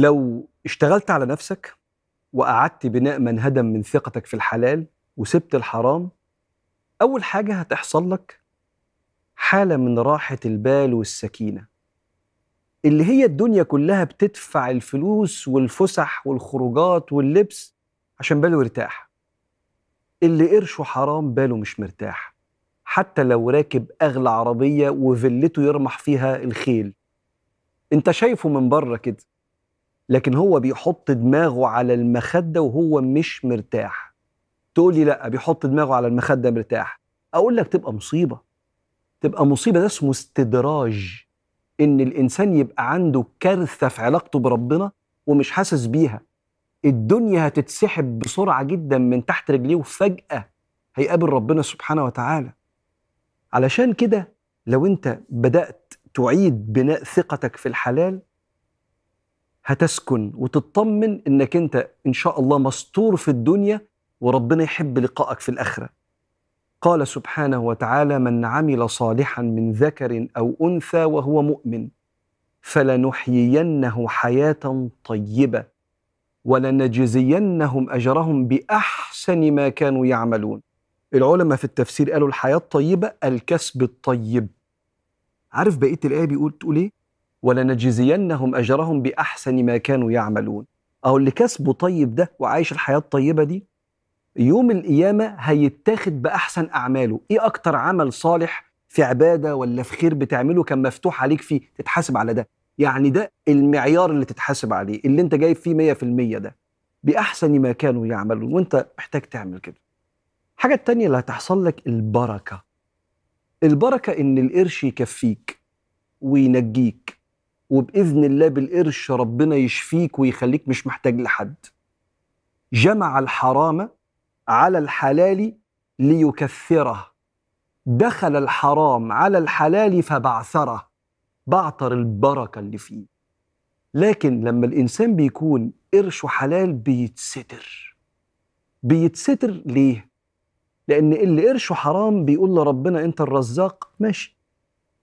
لو اشتغلت على نفسك وقعدت بناء من هدم من ثقتك في الحلال وسبت الحرام أول حاجة هتحصل لك حالة من راحة البال والسكينة اللي هي الدنيا كلها بتدفع الفلوس والفسح والخروجات واللبس عشان باله يرتاح اللي قرشه حرام باله مش مرتاح حتى لو راكب أغلى عربية وفيلته يرمح فيها الخيل. أنت شايفه من بره كده. لكن هو بيحط دماغه على المخدة وهو مش مرتاح. تقول لي لا بيحط دماغه على المخدة مرتاح. أقول لك تبقى مصيبة. تبقى مصيبة ده اسمه استدراج. إن الإنسان يبقى عنده كارثة في علاقته بربنا ومش حاسس بيها. الدنيا هتتسحب بسرعة جدا من تحت رجليه وفجأة هيقابل ربنا سبحانه وتعالى. علشان كده لو أنت بدأت تعيد بناء ثقتك في الحلال هتسكن وتطمن إنك أنت إن شاء الله مستور في الدنيا وربنا يحب لقائك في الآخرة. قال سبحانه وتعالى من عمل صالحا من ذكر أو أنثى وهو مؤمن فلنحيينه حياة طيبة ولنجزينهم أجرهم بأحسن ما كانوا يعملون. العلماء في التفسير قالوا الحياة الطيبة الكسب الطيب. عارف بقية الآية بيقول تقول إيه؟ ولنجزينهم أجرهم بأحسن ما كانوا يعملون. أهو اللي كسبه طيب ده وعايش الحياة الطيبة دي يوم القيامة هيتاخد بأحسن أعماله. إيه أكتر عمل صالح في عبادة ولا في خير بتعمله كان مفتوح عليك فيه تتحاسب على ده؟ يعني ده المعيار اللي تتحاسب عليه اللي أنت جايب فيه 100% ده بأحسن ما كانوا يعملون. وأنت محتاج تعمل كده. الحاجة التانية اللي هتحصل لك البركة. البركة إن القرش يكفيك وينجيك. وبإذن الله بالقرش ربنا يشفيك ويخليك مش محتاج لحد. جمع الحرام على الحلال ليكثره دخل الحرام على الحلال فبعثره. بعثر البركة اللي فيه. لكن لما الإنسان بيكون قرشه حلال بيتستر. بيتستر ليه؟ لأن اللي قرشه حرام بيقول لربنا أنت الرزاق ماشي.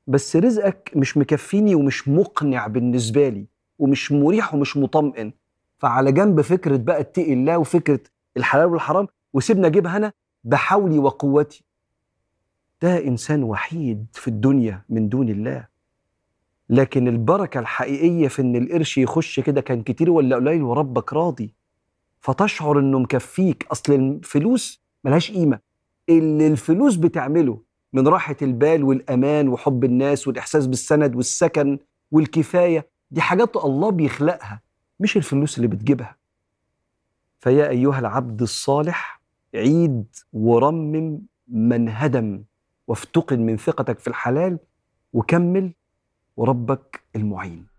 بس رزقك مش مكفيني ومش مقنع بالنسبة لي ومش مريح ومش مطمئن. فعلى جنب فكرة بقى اتقي الله وفكرة الحلال والحرام وسيبنا أجيبها أنا بحولي وقوتي. ده إنسان وحيد في الدنيا من دون الله. لكن البركة الحقيقية في إن القرش يخش كده كان كتير ولا قليل وربك راضي؟ فتشعر إنه مكفيك. أصل الفلوس ملهاش قيمة. اللي الفلوس بتعمله من راحة البال والأمان وحب الناس والإحساس بالسند والسكن والكفاية. دي حاجات الله بيخلقها مش الفلوس اللي بتجيبها. فيا أيها العبد الصالح عيد ورمم من هدم وافتقد من ثقتك في الحلال وكمل وربك المعين.